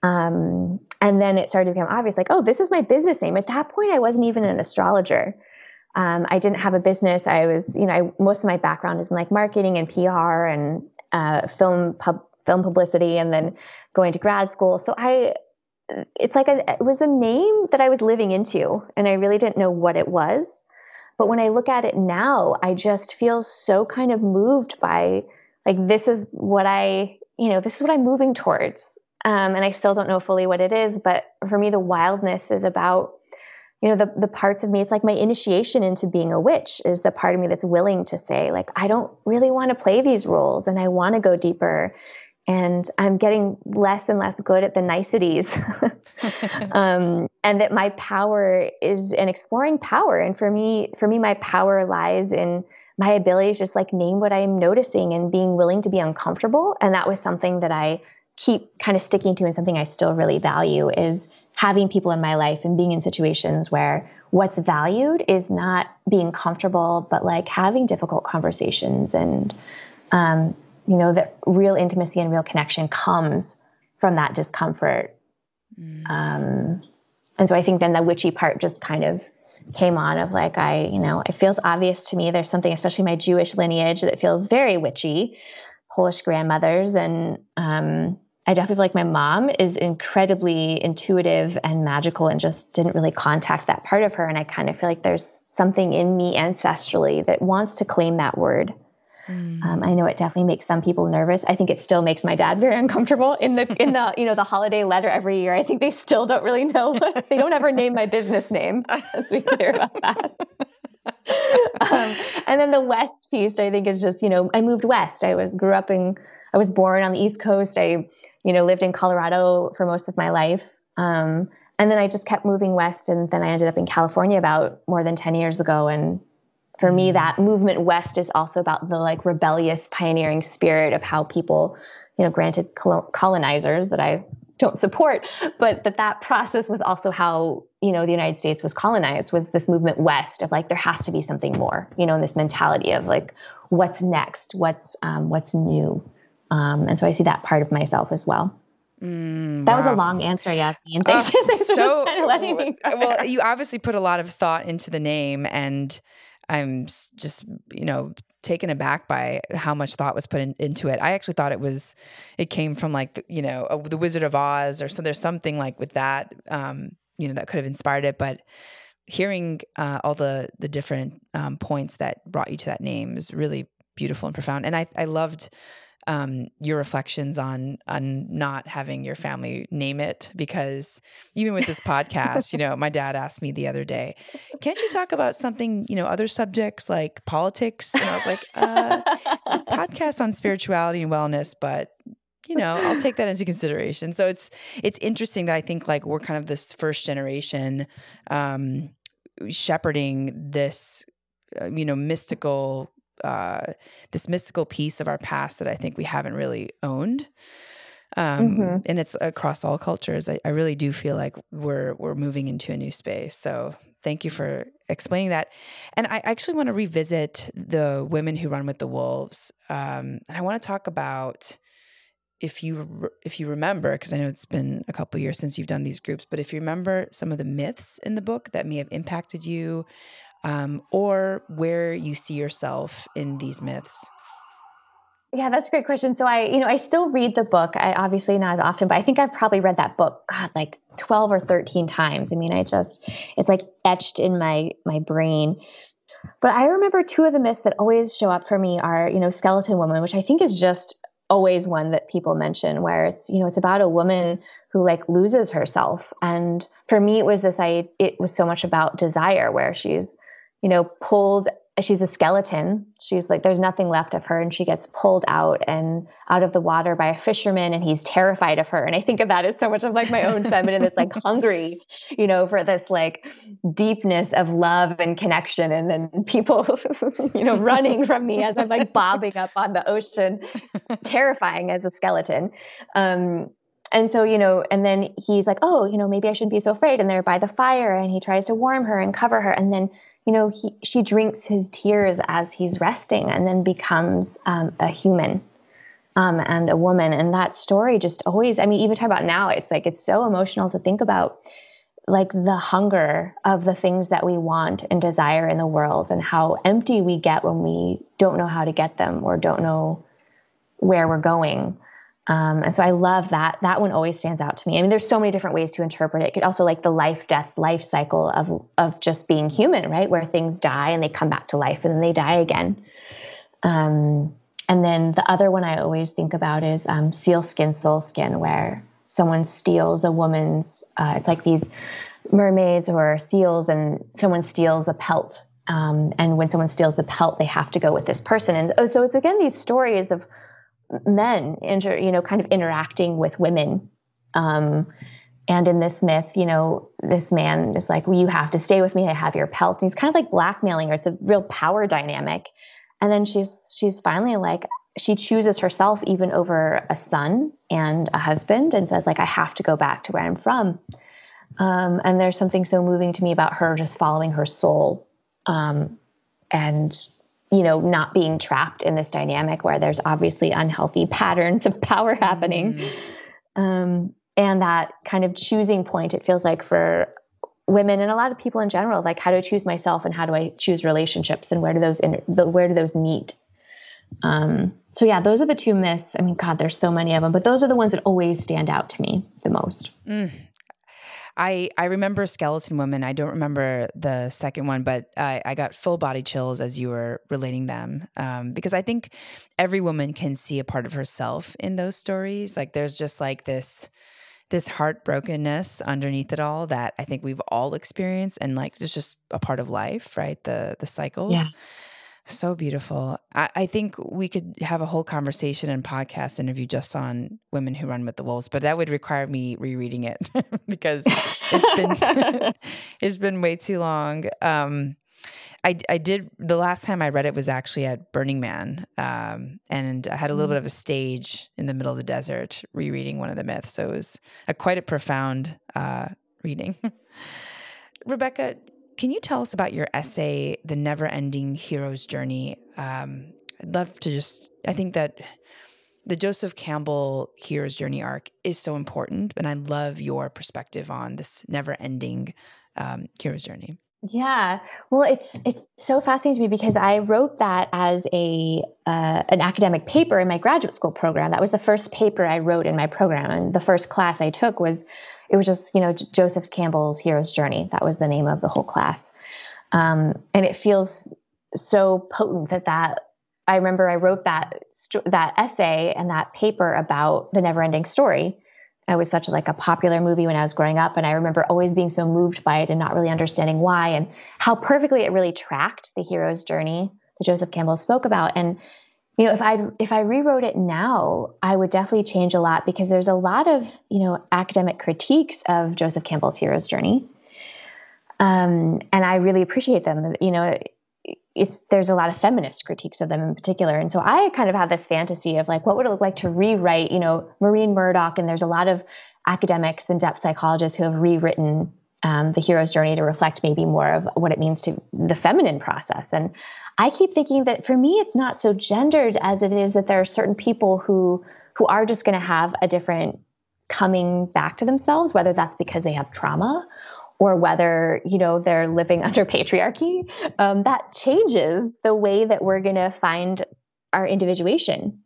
Um, and then it started to become obvious, like, oh, this is my business name. At that point, I wasn't even an astrologer. Um, I didn't have a business. I was, you know, I, most of my background is in like marketing and PR and uh, film pub, film publicity, and then going to grad school. So I, it's like a, it was a name that I was living into, and I really didn't know what it was. But when I look at it now, I just feel so kind of moved by like this is what I, you know, this is what I'm moving towards. Um, and I still don't know fully what it is, but for me, the wildness is about you know the the parts of me it's like my initiation into being a witch is the part of me that's willing to say like I don't really want to play these roles and I want to go deeper and I'm getting less and less good at the niceties. <laughs> <laughs> Um, and that my power is in exploring power. And for me for me my power lies in my ability to just like name what I'm noticing and being willing to be uncomfortable. And that was something that I keep kind of sticking to and something I still really value is having people in my life and being in situations where what's valued is not being comfortable, but like having difficult conversations and, um, you know, that real intimacy and real connection comes from that discomfort. Mm. Um, and so I think then the witchy part just kind of came on of like, I, you know, it feels obvious to me there's something, especially my Jewish lineage, that feels very witchy, Polish grandmothers. And, um, I definitely feel like my mom is incredibly intuitive and magical and just didn't really contact that part of her. And I kind of feel like there's something in me ancestrally that wants to claim that word. Mm. Um, I know it definitely makes some people nervous. I think it still makes my dad very uncomfortable in the in the you know the holiday letter every year. I think they still don't really know. <laughs> they don't ever name my business name. Let's be clear about that. um, and then the west piece, I think, is just you know I moved west. I was grew up in I was born on the East Coast. I you know, lived in Colorado for most of my life. Um, and then I just kept moving west. And then I ended up in California about more than 10 years ago. And for me, that movement west is also about the like rebellious pioneering spirit of how people, you know, granted colonizers that I don't support, but that that process was also how you know the United States was colonized. Was this movement west of like there has to be something more, you know, and this mentality of like what's next, what's um, what's new, um, and so I see that part of myself as well. Mm, that wow. was a long answer, Yasmin. Thanks, uh, <laughs> thanks so,
for letting me. well, you obviously put a lot of thought into the name, and I'm just, you know, taken aback by how much thought was put in, into it. I actually thought it was, it came from like, the, you know, a, the Wizard of Oz or so. There's something like with that, um, you know, that could have inspired it. But hearing uh, all the the different um, points that brought you to that name is really beautiful and profound. And I I loved um, your reflections on on not having your family name it because even with this podcast, you know, my dad asked me the other day, "Can't you talk about something, you know, other subjects like politics?" And I was like, uh, "It's a podcast on spirituality and wellness, but." You know, I'll take that into consideration. So it's it's interesting that I think like we're kind of this first generation um, shepherding this, uh, you know, mystical uh, this mystical piece of our past that I think we haven't really owned. Um, mm-hmm. and it's across all cultures. I, I, really do feel like we're we're moving into a new space. So thank you for explaining that. And I actually want to revisit the women who run with the wolves, um, and I want to talk about if you if you remember because I know it's been a couple years since you've done these groups, but if you remember some of the myths in the book that may have impacted you, um, or where you see yourself in these myths?
Yeah, that's a great question. So I, you know, I still read the book. I obviously not as often, but I think I've probably read that book, God, like 12 or 13 times. I mean, I just it's like etched in my my brain. But I remember two of the myths that always show up for me are, you know, skeleton woman, which I think is just always one that people mention where it's, you know, it's about a woman who like loses herself. And for me it was this I it was so much about desire where she's you know, pulled she's a skeleton. She's like there's nothing left of her and she gets pulled out and out of the water by a fisherman and he's terrified of her. And I think of that as so much of like my own <laughs> feminine that's like hungry, you know, for this like deepness of love and connection and then people <laughs> you know running from me as I'm like bobbing up on the ocean, terrifying as a skeleton. Um and so you know and then he's like oh you know maybe i shouldn't be so afraid and they're by the fire and he tries to warm her and cover her and then you know, he, she drinks his tears as he's resting and then becomes um, a human um, and a woman. And that story just always, I mean, even talk about now, it's like, it's so emotional to think about like the hunger of the things that we want and desire in the world and how empty we get when we don't know how to get them or don't know where we're going. Um, and so I love that. That one always stands out to me. I mean, there's so many different ways to interpret it. it could also like the life, death, life cycle of of just being human, right? Where things die and they come back to life and then they die again. Um, and then the other one I always think about is um, seal skin, soul skin, where someone steals a woman's. Uh, it's like these mermaids or seals, and someone steals a pelt. Um, and when someone steals the pelt, they have to go with this person. And oh, so it's again these stories of men inter, you know kind of interacting with women. Um, and in this myth you know this man is like well you have to stay with me. I have your pelt and he's kind of like blackmailing her. It's a real power dynamic. And then she's she's finally like she chooses herself even over a son and a husband and says like i have to go back to where i'm from. Um, and there's something so moving to me about her just following her soul. Um, and you know, not being trapped in this dynamic where there's obviously unhealthy <laughs> patterns of power happening. Mm-hmm. Um, and that kind of choosing point, it feels like for women and a lot of people in general, like how do I choose myself and how do I choose relationships and where do those, in, the, where do those meet? Um, so yeah, those are the two myths. I mean, God, there's so many of them, but those are the ones that always stand out to me the most. Mm,
I I remember Skeleton Woman. I don't remember the second one, but I, I got full body chills as you were relating them um, because I think every woman can see a part of herself in those stories. Like there's just like this this heartbrokenness underneath it all that I think we've all experienced, and like it's just a part of life, right? The the cycles. Yeah. So beautiful. I, I, think we could have a whole conversation and podcast interview just on women who run with the wolves, but that would require me rereading it <laughs> because it's been <laughs> <laughs> it's been way too long. Um, I, I did the last time I read it was actually at Burning Man, um, and I had a little bit of a stage in the middle of the desert rereading one of the myths. So it was a, quite a profound uh, reading. Rebecca, can you tell us about your essay, "The Never Ending Hero's Journey"? Um, I'd love to just. I think that the Joseph Campbell hero's journey arc is so important, and I love your perspective on this never-ending um, hero's journey.
Yeah, well, it's it's so fascinating to me because I wrote that as a uh, an academic paper in my graduate school program. That was the first paper I wrote in my program, and the first class I took was it was just you know Joseph Campbell's hero's journey. That was the name of the whole class, um, and it feels so potent that that I remember I wrote that that essay and that paper about the never-ending story. It was such like a popular movie when I was growing up, and I remember always being so moved by it and not really understanding why and how perfectly it really tracked the hero's journey that Joseph Campbell spoke about. And you know, if I if I rewrote it now, I would definitely change a lot because there's a lot of you know academic critiques of Joseph Campbell's hero's journey, um, and I really appreciate them. You know, it's there's a lot of feminist critiques of them in particular. And so i kind of have this fantasy of like what would it look like to rewrite you know maureen murdock and there's a lot of academics and depth psychologists who have rewritten um, the hero's journey to reflect maybe more of what it means to the feminine process. And i keep thinking that for me it's not so gendered as it is that there are certain people who who are just going to have a different coming back to themselves whether that's because they have trauma or whether you know they're living <laughs> under patriarchy. Um, that changes the way that we're going to find our individuation.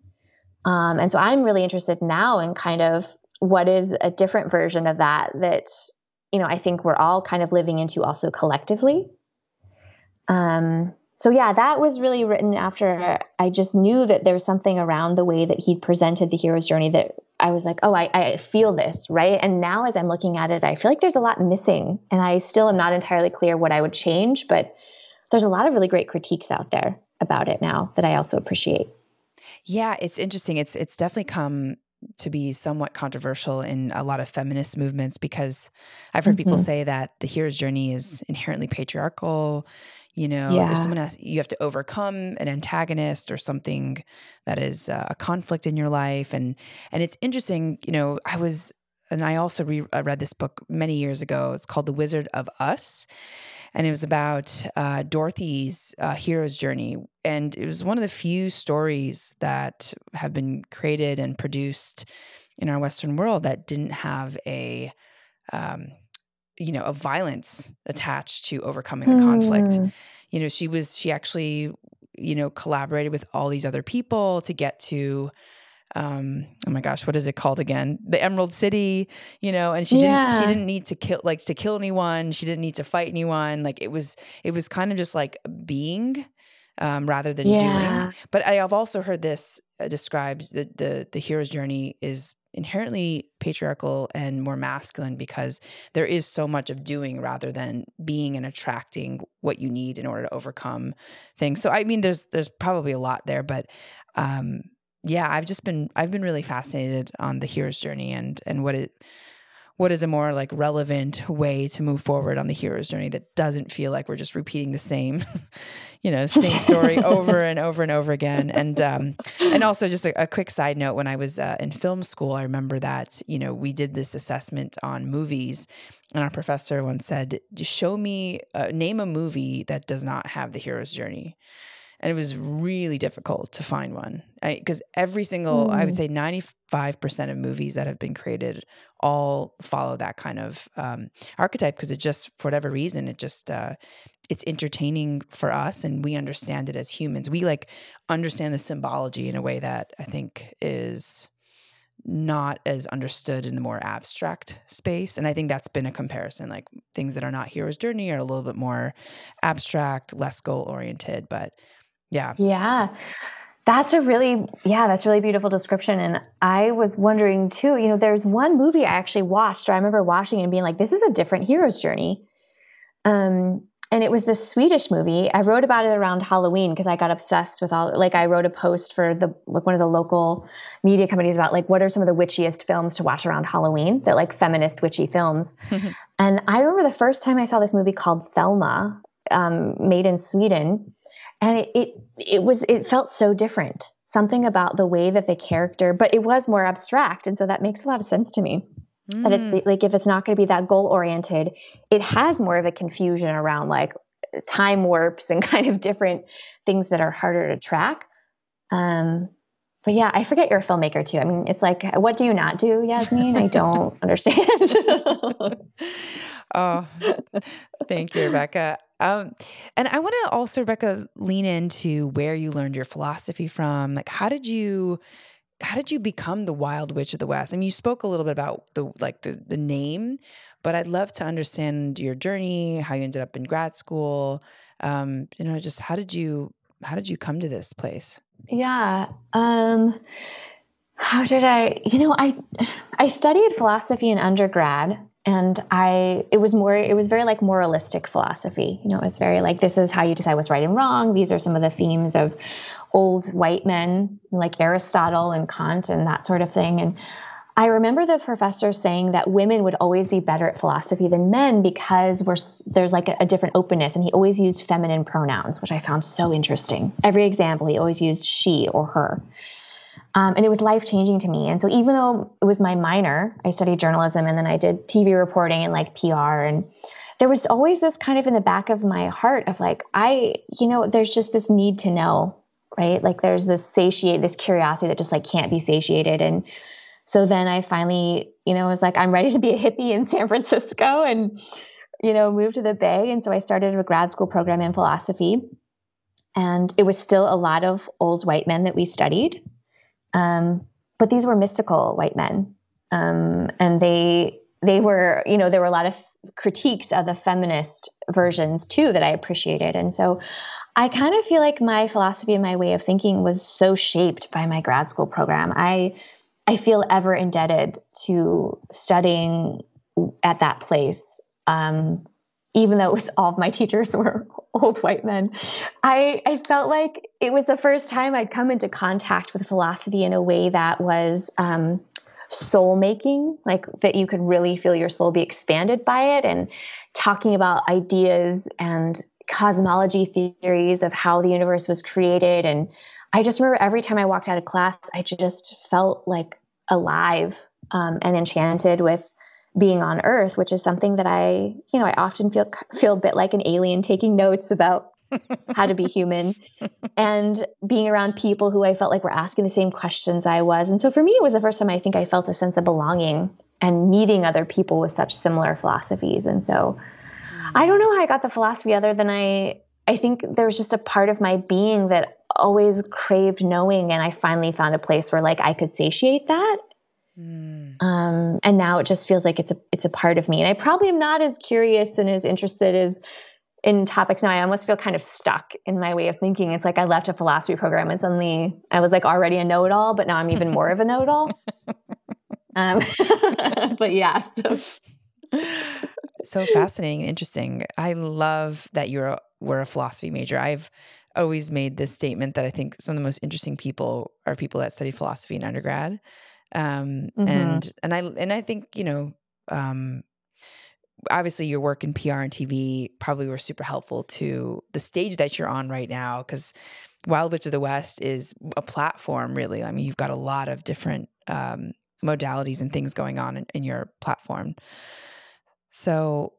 Um, and so i'm really interested now in kind of what is a different version of that that you know i think we're all kind of living into also collectively um, so yeah that was really written after i just knew that there was something around the way that he'd presented the hero's journey that I was like, oh, I, I feel this, right? And now as I'm looking at it, I feel like there's a lot missing. And I still am not entirely clear what I would change, but there's a lot of really great critiques out there about it now that I also appreciate.
Yeah, it's interesting. It's it's definitely come to be somewhat controversial in a lot of feminist movements because I've heard mm-hmm. people say that the hero's journey is inherently patriarchal you know yeah. there's someone else, you have to overcome an antagonist or something that is uh, a conflict in your life and and it's interesting you know i was and i also re- I read this book many years ago it's called the wizard of us and it was about uh, dorothy's uh, hero's journey and it was one of the few stories that have been created and produced in our western world that didn't have a um, you know, a violence attached to overcoming the conflict. Hmm. You know, she was she actually, you know, collaborated with all these other people to get to um oh my gosh what is it called again the emerald city you know and she yeah. didn't she didn't need to kill like to kill anyone she didn't need to fight anyone like it was it was kind of just like being um, rather than yeah. doing but i have also heard this uh, described the the the hero's journey is inherently patriarchal and more masculine because there is so much of doing rather than being and attracting what you need in order to overcome things. So I mean there's there's probably a lot there but um yeah, I've just been I've been really fascinated on the hero's journey and and what it what is a more like relevant way to move forward on the hero's journey that doesn't feel like we're just repeating the same <laughs> you know same story <laughs> over and over and over again. And um and also just a, a quick side note when i was uh, in film school i remember that you know we did this assessment on movies and our professor once said show me uh, name a movie that does not have the hero's journey and it was really difficult to find one because every single mm. i would mm. say 95% of movies that have been created all follow that kind of um, archetype because it just for whatever reason it just uh, it's entertaining for us and we understand it as humans we like understand the symbology in a way that i think is not as understood in the more abstract space and i think that's been a comparison like things that are not hero's journey are a little bit more abstract less goal oriented but yeah.
Yeah. That's a really, yeah, that's a really beautiful description. And I was wondering too, you know, there's one movie I actually watched, or I remember watching and being like, this is a different hero's journey. Um, and it was this Swedish movie. I wrote about it around Halloween because I got obsessed with all like I wrote a post for the like one of the local media companies about like what are some of the witchiest films to watch around Halloween that like feminist witchy films. <laughs> and I remember the first time I saw this movie called Thelma um, made in Sweden, and it, it it was it felt so different. Something about the way that the character, but it was more abstract, and so that makes a lot of sense to me. Mm. That it's mm. like if it's not going to be that goal oriented, it has more of a confusion around like time warps and <laughs> kind of different things that are harder to track. Um, but yeah, I forget you're a filmmaker too. I mean, it's like, what do you not do, Yasmin? I don't <laughs> understand. <laughs>
oh, thank you, Rebecca. Um, and I want to also, Rebecca, lean into where you learned your philosophy from. Like, how did you, how did you become the Wild Witch of the West? I mean, you spoke a little bit about the like the the name, but I'd love to understand your journey, how you ended up in grad school. Um, you know, just how did you how did you come to this place?
Yeah. Um, how did I? You know, I I studied philosophy in undergrad, and I it was more it was very like moralistic philosophy. You know, it was very like this is how you decide what's right and wrong. These are some of the themes of old white men like Aristotle and Kant and that sort of thing. And I remember the professor saying that women would always be better at philosophy than men because we're, there's like a, a, different openness. And he always used feminine pronouns, which I found so interesting. Every example, he always used she or her. Um, and it was life changing to me. And so even though it was my minor, I studied journalism and then I did TV reporting and like PR. And there was always this kind of in the back of my heart of like, I, you know, there's just this need to know, right? Like there's this satiate, this curiosity that just like can't be satiated. And so then I finally, you know, was like, I'm ready to be a hippie in San Francisco and, you know, moved to the Bay. And so I started a grad school program in philosophy. And it was still a lot of old white men that we studied. Um, but these were mystical white men. Um, and they, they were, you know, there were a lot of critiques of the feminist versions too that I appreciated. And so I kind of feel like my philosophy and my way of thinking was so shaped by my grad school program. I I feel ever indebted to studying at that place. Um, even though it was all of my teachers <laughs> were old white men, I, I felt like it was the first time I'd come into contact with philosophy in a way that was um, soul making, like that you could really feel your soul be expanded by it, and talking about ideas and cosmology theories of how the universe was created. And I just remember every time I walked out of class, I just felt like alive um, and enchanted with being on Earth, which is something that I, you know, I often feel feel a bit like an alien taking notes about <laughs> how to be human and being around people who I felt like were asking the same questions I was. And so for me, it was the first time I think I felt a sense of belonging and meeting other people with such similar philosophies. And so I don't know how I got the philosophy other than I I think there was just a part of my being that always craved knowing and I finally found a place where like I could satiate that. Mm. Um, and now it just feels like it's a it's a part of me. And I probably am not as curious and as interested as in topics now. I almost feel kind of stuck in my way of thinking. It's like I left a philosophy program and suddenly I was like already a know-it-all, but now I'm even more of a know-it-all. um, <laughs> but yeah, so
so fascinating and interesting. I love that you're a, were a philosophy major. I've always made this statement that I think some of the most interesting people are people that study philosophy in undergrad. Um, mm-hmm. and and I and I think you know um, obviously your work in PR and TV probably were super helpful to the stage that you're on right now because Wild Witch of the West is a platform really. I mean you've got a lot of different um, modalities and things going on in, in your platform. So,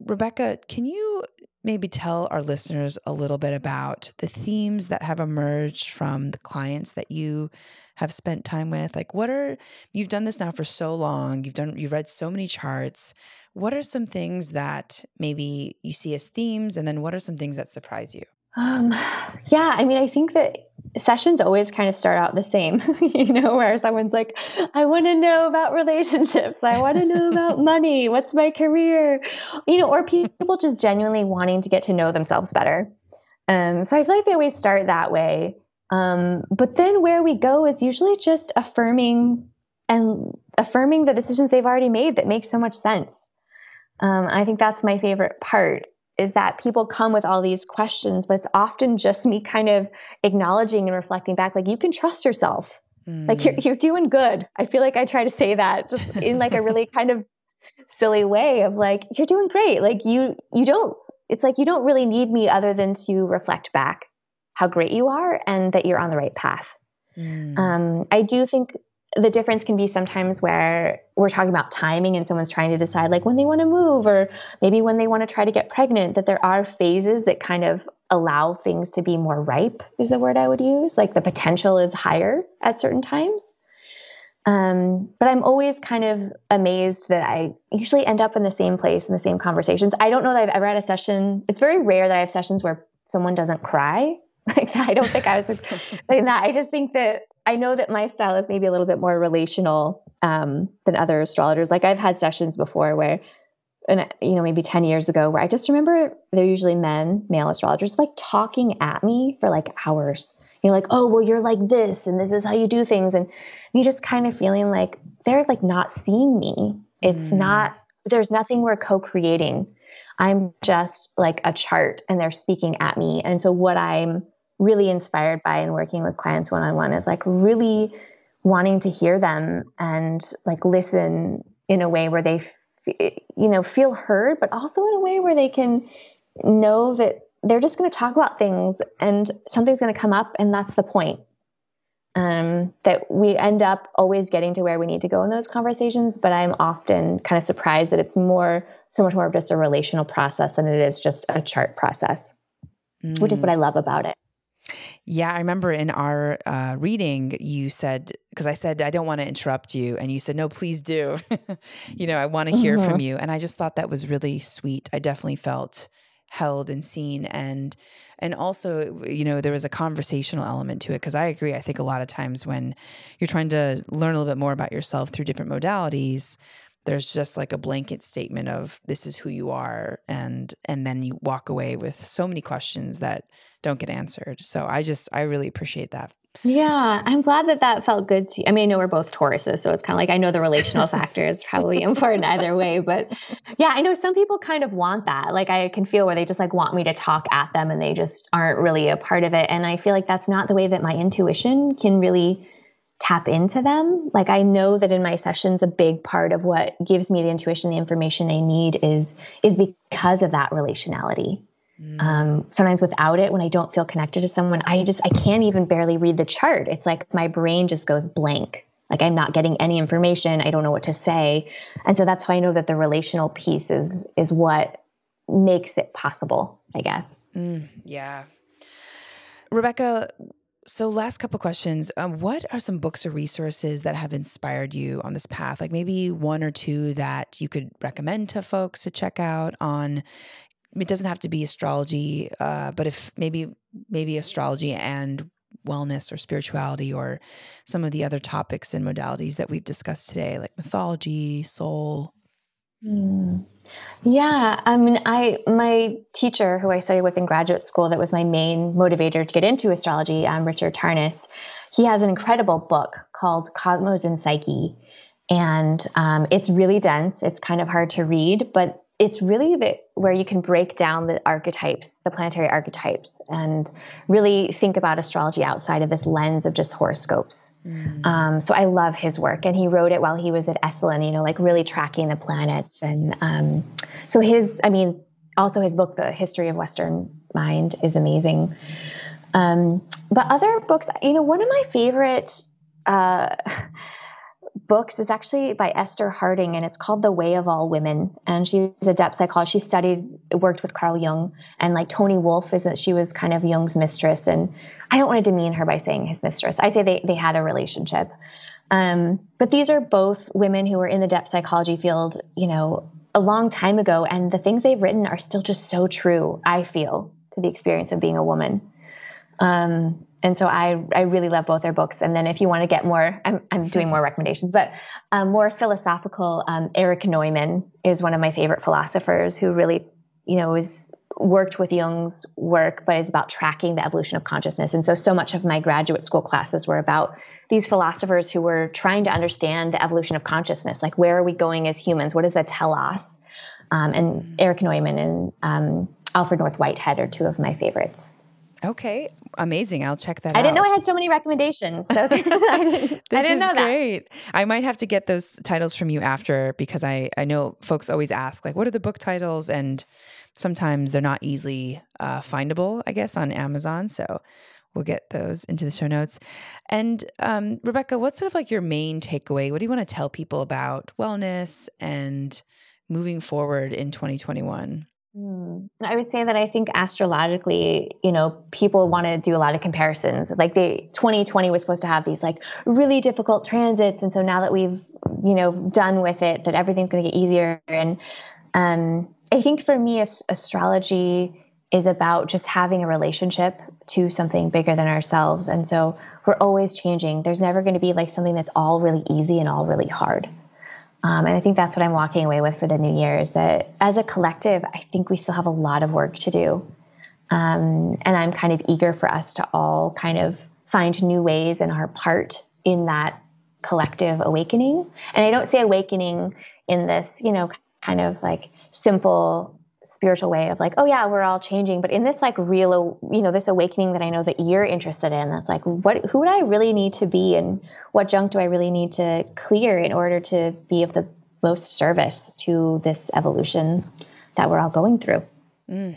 Rebecca, can you maybe tell our listeners a little bit about the themes that have emerged from the clients that you have spent time with? Like, what are you've done this now for so long? You've done you've read so many charts. What are some things that maybe you see as themes, and then what are some things that surprise you?
Um, yeah, I mean, I think that sessions always kind of start out the same, <laughs> you know, where someone's like, I want to know about relationships. I want to know about <laughs> money. What's my career? You know, or people just genuinely wanting to get to know themselves better. Um, so I feel like they always start that way. Um, but then where we go is usually just affirming and affirming the decisions they've already made that make so much sense. Um, I think that's my favorite part is that people come with all these questions, but it's often just me kind of acknowledging and reflecting back, like, you can trust yourself. Mm. Like, you're, mm. you're doing good. I feel like I try to say that just in like a really <laughs> kind of silly way of like, you're doing great. Like, you, you don't it's like you don't really need me other than to reflect back how great you are and that you're on the right path. Mm. Um, I do think the difference can be sometimes where we're talking about timing and someone's trying to decide like when they want to move or maybe when they want to try to get pregnant that there are phases that kind of allow things to be more ripe is the word i would use. Like the potential is higher at certain times. Um, but i'm always kind of amazed that i usually end up in the same place in the same conversations. I don't know that i've ever had a session it's very rare that i have sessions where someone doesn't cry <laughs> like that. I don't think I was like that. I just think that I know that my style is maybe a little bit more relational um, than other astrologers. Like I've had sessions before where, and you know, maybe ten years ago, where I just remember they're usually men, male astrologers, like talking at me for like hours. You're like, oh, well, you're like this, and this is how you do things, and you just kind of feeling like they're like not seeing me. It's mm. not. There's nothing we're co-creating. I'm just like a chart, and they're speaking at me, and so what I'm really inspired by in working with clients one on one is like really wanting to hear them and like listen in a way where they you know feel heard but also in a way where they can know that they're just going to talk about things and something's going to come up and that's the point um, that we end up always getting to where we need to go in those conversations but i'm often kind of surprised that it's more so much more of just a relational process than it is just a chart process mm. which is what i love about it
yeah, I remember in our uh, reading, you said, because I said, I don't want to interrupt you. And you said, no, please do. <laughs> you know, I want to hear mm-hmm. from you. And I just thought that was really sweet. I definitely felt held and seen and and also you know there was a conversational element to it because i agree i think a lot of times when you're trying to learn a little bit more about yourself through different modalities there's just like a blanket statement of this is who you are and and then you walk away with so many questions that don't get answered. So i just i really appreciate that.
Yeah i'm glad that that felt good to you i mean i know we're both tauruses so it's kind of like i know the relational <laughs> factor is probably important either way but yeah i know some people kind of want that. Like i can feel where they just like want me to talk at them and they just aren't really a part of it and i feel like that's not the way that my intuition can really tap into them. Like I know that in my sessions, a big part of what gives me the intuition, the information I need is is because of that relationality. Mm. Um, sometimes without it, when I don't feel connected to someone, I just I can't even barely read the chart. It's like my brain just goes blank. Like I'm not getting any information. I don't know what to say, and so that's why I know that the relational piece is is what makes it possible. I guess.
Mm, yeah. Rebecca, so, last couple questions. Um, what are some books or resources that have inspired you on this path? Like maybe one or two that you could recommend to folks to check out on. It doesn't have to be astrology, uh, but if maybe maybe astrology and wellness or spirituality or some of the other topics and modalities that we've discussed today, like mythology, soul.
Mm. Yeah, I mean, I my teacher who I studied with in graduate school that was my main motivator to get into astrology, um, Richard Tarnas. He has an incredible book called Cosmos and Psyche, and um, it's really dense. It's kind of hard to read, but it's really the, where you can break down the archetypes, the planetary archetypes, and really think about astrology outside of this lens of just horoscopes. Mm. Um, so I love his work, and he wrote it while he was at Esalen, you know, like really tracking the planets. And um, so his, I mean, also his book, The History of Western Mind, is amazing. Um, but other books, you know, one of my favorite. Uh, <laughs> books is actually by Esther Harding, and it's called The Way of All Women. And she's a depth psychologist. She studied, worked with Carl Jung, and like Toni Wolff is that she was kind of Jung's mistress. And I don't want to demean her by saying his mistress. I'd say they they had a relationship. Um, but these are both women who were in the depth psychology field, you know, a long time ago, and the things they've written are still just so true. I feel to the experience of being a woman. Um, and so I, I really love both their books. And then if you want to get more, I'm, I'm doing more recommendations, but um, more philosophical, um, Erich Neumann is one of my favorite philosophers who really, you know, is worked with Jung's work, but is about tracking the evolution of consciousness. And so, so much of my graduate school classes were about these philosophers who were trying to understand the evolution of consciousness. Like, where are we going as humans? What does that tell us? Um, and Erich Neumann and um, Alfred North Whitehead are two of my favorites.
Okay, amazing. I'll check that
I
out.
didn't know I had so many recommendations. So <laughs> <laughs> I didn't,
this
I didn't
is great. I might have to get those titles from you after because I I know folks always ask like, what are the book titles, and sometimes they're not easily uh, findable. I guess on Amazon. So we'll get those into the show notes. And um, Rebecca, what's sort of like your main takeaway? What do you want to tell people about wellness and moving forward in 2021?
Hmm. I would say that I think astrologically, you know, people want to do a lot of comparisons. Like they 2020 was supposed to have these like really difficult transits, and so now that we've, you know, done with it, that everything's going to get easier. And um, I think for me, astrology is about just having a relationship to something bigger than ourselves, and so we're always changing. There's never going to be like something that's all really easy and all really hard. Um, and I think that's what I'm walking away with for the new year is that as a collective, I think we still have a lot of work to do. Um, and I'm kind of eager for us to all kind of find new ways and our part in that collective awakening. And I don't say awakening in this, you know, kind of like simple spiritual way of like, oh yeah, we're all changing, but in this like real, you know, this awakening that I know that you're interested in, that's like, what, who would I really need to be, and what junk do I really need to clear in order to be of the most service to this evolution that we're all going through. Mm.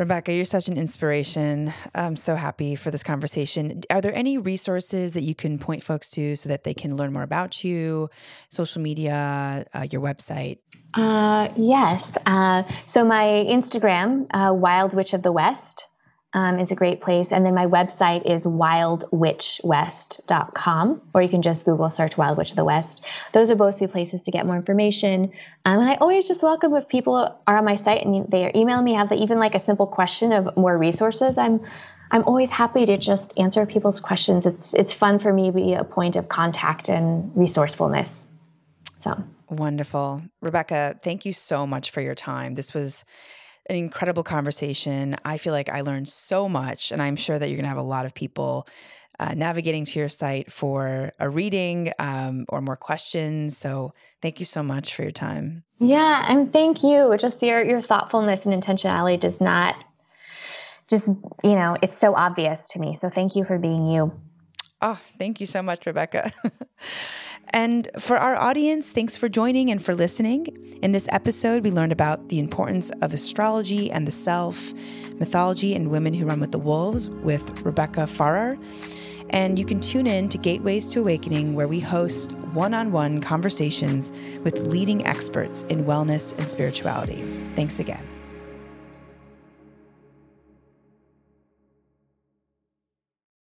Rebecca, you're such an inspiration. I'm so happy for this conversation. Are there any resources that you can point folks to so that they can learn more about you, social media, uh, your website?
Uh, yes. Uh, so my Instagram, uh, Wild Witch of the West, um, is a great place. And then my website is wildwitchwest.com, or you can just Google search Wild Witch of the West. Those are both the places to get more information. Um, and I always just welcome if people are on my site and they emailing me, have even like a simple question of more resources. I'm I'm always happy to just answer people's questions. It's it's fun for me to be a point of contact and resourcefulness. So
wonderful, Rebecca. Thank you so much for your time. This was an incredible conversation. I feel like I learned so much, and I'm sure that you're going to have a lot of people uh, navigating to your site for a reading um, or more questions. So thank you so much for your time.
Yeah, and thank you. Just your your thoughtfulness and intentionality does not just you know it's so obvious to me. So thank you for being you.
Oh, thank you so much, Rebecca. <laughs> And for our audience, thanks for joining and for listening. In this episode, we learned about the importance of astrology and the self, mythology, and women who run with the wolves with Rebecca Farrar. And you can tune in to Gateways to Awakening, where we host one on one conversations with leading experts in wellness and spirituality. Thanks again.